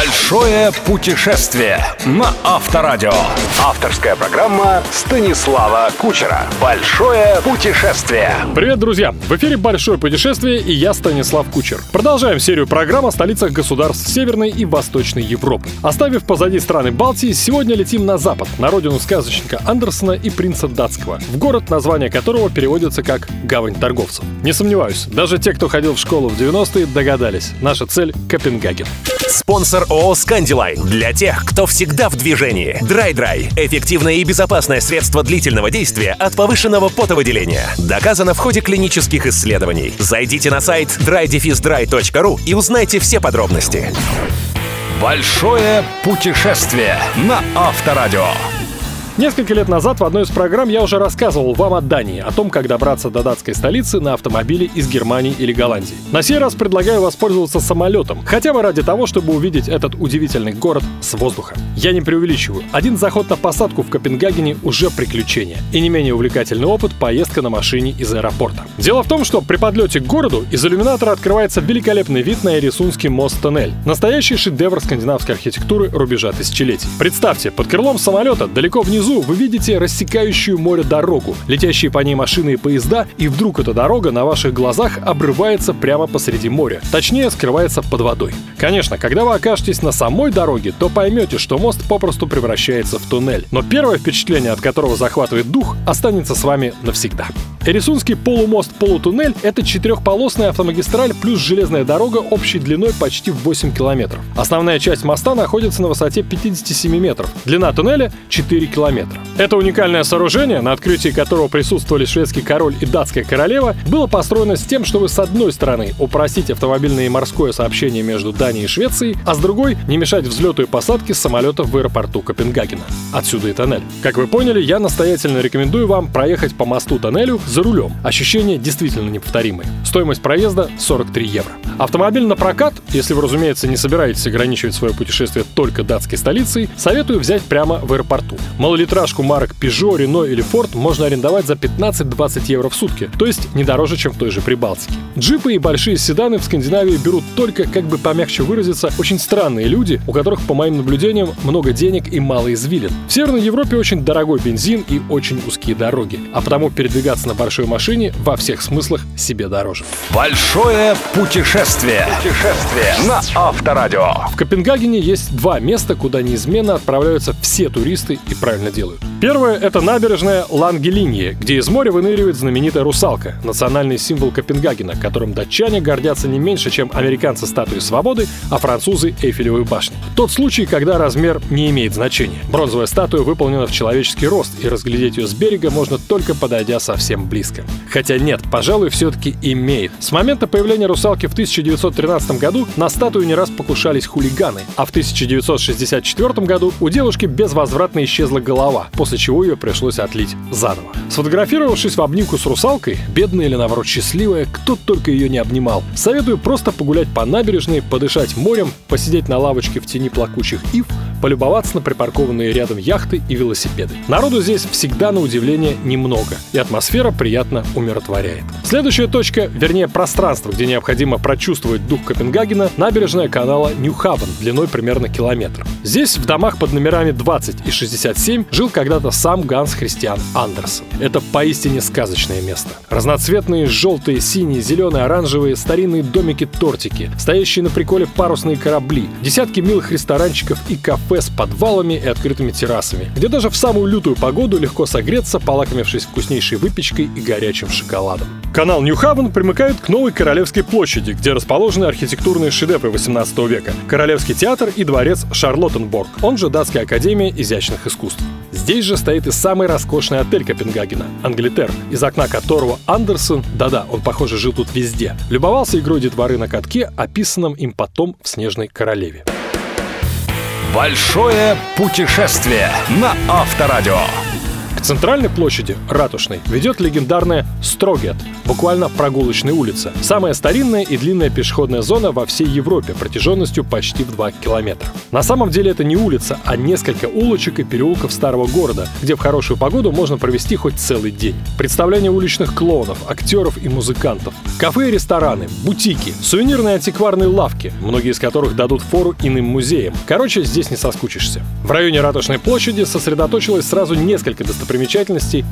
Большое путешествие на Авторадио. Авторская программа Станислава Кучера. Большое путешествие. Привет, друзья! В эфире «Большое путешествие» и я, Станислав Кучер. Продолжаем серию программ о столицах государств Северной и Восточной Европы. Оставив позади страны Балтии, сегодня летим на запад, на родину сказочника Андерсона и принца датского, в город, название которого переводится как «Гавань торговцев». Не сомневаюсь, даже те, кто ходил в школу в 90-е, догадались. Наша цель — Копенгаген. Спонсор ООО «Скандилайн». Для тех, кто всегда в движении. Драй-драй – эффективное и безопасное средство длительного действия от повышенного потовыделения. Доказано в ходе клинических исследований. Зайдите на сайт drydefisdry.ru и узнайте все подробности. Большое путешествие на Авторадио. Несколько лет назад в одной из программ я уже рассказывал вам о Дании, о том, как добраться до датской столицы на автомобиле из Германии или Голландии. На сей раз предлагаю воспользоваться самолетом, хотя бы ради того, чтобы увидеть этот удивительный город с воздуха. Я не преувеличиваю. Один заход на посадку в Копенгагене уже приключение. И не менее увлекательный опыт поездка на машине из аэропорта. Дело в том, что при подлете к городу из иллюминатора открывается великолепный вид на Эрисунский мост-тоннель. Настоящий шедевр скандинавской архитектуры рубежа тысячелетий. Представьте, под крылом самолета далеко внизу Внизу вы видите рассекающую море дорогу, летящие по ней машины и поезда, и вдруг эта дорога на ваших глазах обрывается прямо посреди моря. Точнее, скрывается под водой. Конечно, когда вы окажетесь на самой дороге, то поймете, что мост попросту превращается в туннель. Но первое впечатление, от которого захватывает дух, останется с вами навсегда. Эрисунский полумост-полутуннель — это четырехполосная автомагистраль плюс железная дорога общей длиной почти в 8 километров. Основная часть моста находится на высоте 57 метров. Длина туннеля — 4 километра. Это уникальное сооружение, на открытии которого присутствовали шведский король и датская королева, было построено с тем, чтобы с одной стороны упростить автомобильное и морское сообщение между Данией и Швецией, а с другой — не мешать взлету и посадке самолетов в аэропорту Копенгагена. Отсюда и тоннель. Как вы поняли, я настоятельно рекомендую вам проехать по мосту-тоннелю за рулем. Ощущения действительно неповторимые. Стоимость проезда 43 евро. Автомобиль на прокат, если вы, разумеется, не собираетесь ограничивать свое путешествие только датской столицей, советую взять прямо в аэропорту. Малолитражку марок Peugeot, Renault или Ford можно арендовать за 15-20 евро в сутки, то есть не дороже, чем в той же Прибалтике. Джипы и большие седаны в Скандинавии берут только, как бы помягче выразиться, очень странные люди, у которых, по моим наблюдениям, много денег и мало извилин. В Северной Европе очень дорогой бензин и очень узкие дороги, а потому передвигаться на большой машине во всех смыслах себе дороже. Большое путешествие. Путешествие на Авторадио. В Копенгагене есть два места, куда неизменно отправляются все туристы и правильно делают. Первое — это набережная Лангелинье, где из моря выныривает знаменитая русалка, национальный символ Копенгагена, которым датчане гордятся не меньше, чем американцы статуи свободы, а французы Эйфелевой башни. Тот случай, когда размер не имеет значения. Бронзовая статуя выполнена в человеческий рост, и разглядеть ее с берега можно только подойдя совсем близко. Хотя нет, пожалуй, все-таки имеет. С момента появления русалки в 1913 году на статую не раз покушались хулиганы, а в 1964 году у девушки безвозвратно исчезла голова, после чего ее пришлось отлить заново. Сфотографировавшись в обнимку с русалкой, бедная или наоборот счастливая, кто только ее не обнимал, советую просто погулять по набережной, подышать морем, посидеть на лавочке в тени плакучих ив, полюбоваться на припаркованные рядом яхты и велосипеды. Народу здесь всегда на удивление немного, и атмосфера приятно умиротворяет. Следующая точка, вернее пространство, где необходимо прочувствовать дух Копенгагена, набережная канала Ньюхавен длиной примерно километр. Здесь в домах под номерами 20 и 67 жил когда-то сам Ганс Христиан Андерсон. Это поистине сказочное место. Разноцветные желтые, синие, зеленые, оранжевые, старинные домики-тортики, стоящие на приколе парусные корабли, десятки милых ресторанчиков и кафе с подвалами и открытыми террасами, где даже в самую лютую погоду легко согреться, полакомившись вкуснейшей выпечкой и горячим шоколадом. Канал Ньюхавен примыкает к Новой Королевской площади, где расположены архитектурные шедевры 18 века, Королевский театр и дворец Шарлоттенборг, он же Датская академия изящных искусств. Здесь же стоит и самый роскошный отель Копенгагена – Англитер, из окна которого Андерсон, да-да, он, похоже, жил тут везде, любовался игрой детворы на катке, описанном им потом в «Снежной королеве». Большое путешествие на Авторадио. К центральной площади, Ратушной, ведет легендарная Строгет, буквально прогулочная улица. Самая старинная и длинная пешеходная зона во всей Европе протяженностью почти в 2 километра. На самом деле это не улица, а несколько улочек и переулков старого города, где в хорошую погоду можно провести хоть целый день. Представление уличных клоунов, актеров и музыкантов. Кафе и рестораны, бутики, сувенирные антикварные лавки, многие из которых дадут фору иным музеям. Короче, здесь не соскучишься. В районе Ратушной площади сосредоточилось сразу несколько достопримечательностей,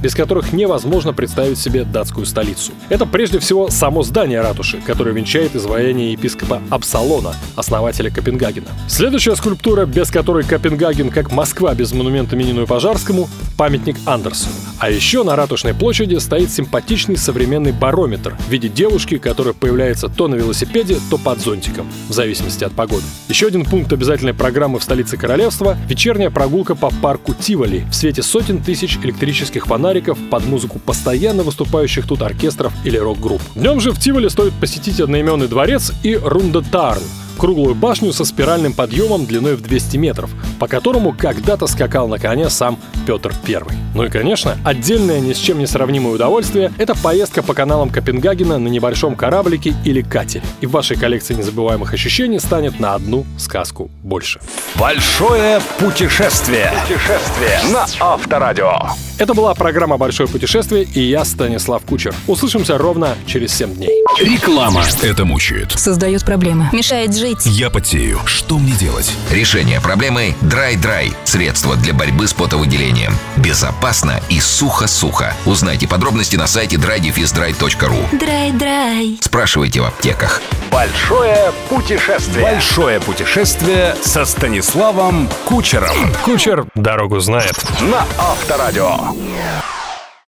без которых невозможно представить себе датскую столицу. Это прежде всего само здание ратуши, которое венчает изваяние епископа Апсалона, основателя Копенгагена. Следующая скульптура, без которой Копенгаген, как Москва без монумента Минину и Пожарскому, памятник Андерсону. А еще на Ратушной площади стоит симпатичный современный барометр в виде девушки, которая появляется то на велосипеде, то под зонтиком, в зависимости от погоды. Еще один пункт обязательной программы в столице королевства – вечерняя прогулка по парку Тиволи в свете сотен тысяч электрических фонариков под музыку постоянно выступающих тут оркестров или рок-групп. Днем же в Тиволи стоит посетить одноименный дворец и Рундатарн, круглую башню со спиральным подъемом длиной в 200 метров, по которому когда-то скакал на коне сам Петр I. Ну и, конечно, отдельное ни с чем не сравнимое удовольствие – это поездка по каналам Копенгагена на небольшом кораблике или катере. И в вашей коллекции незабываемых ощущений станет на одну сказку больше. Большое путешествие. Путешествие на Авторадио. Это была программа «Большое путешествие» и я, Станислав Кучер. Услышимся ровно через 7 дней. Реклама. Это мучает. Создает проблемы. Мешает жить. Я потею. Что мне делать? Решение проблемы Драй-Драй. Средство для борьбы с потовыделением. Безопасно и сухо-сухо. Узнайте подробности на сайте drydefisdry.ru Драй-драй. Спрашивайте в аптеках. Большое путешествие. Большое путешествие со Станиславом Кучером. Кучер дорогу знает. На Авторадио.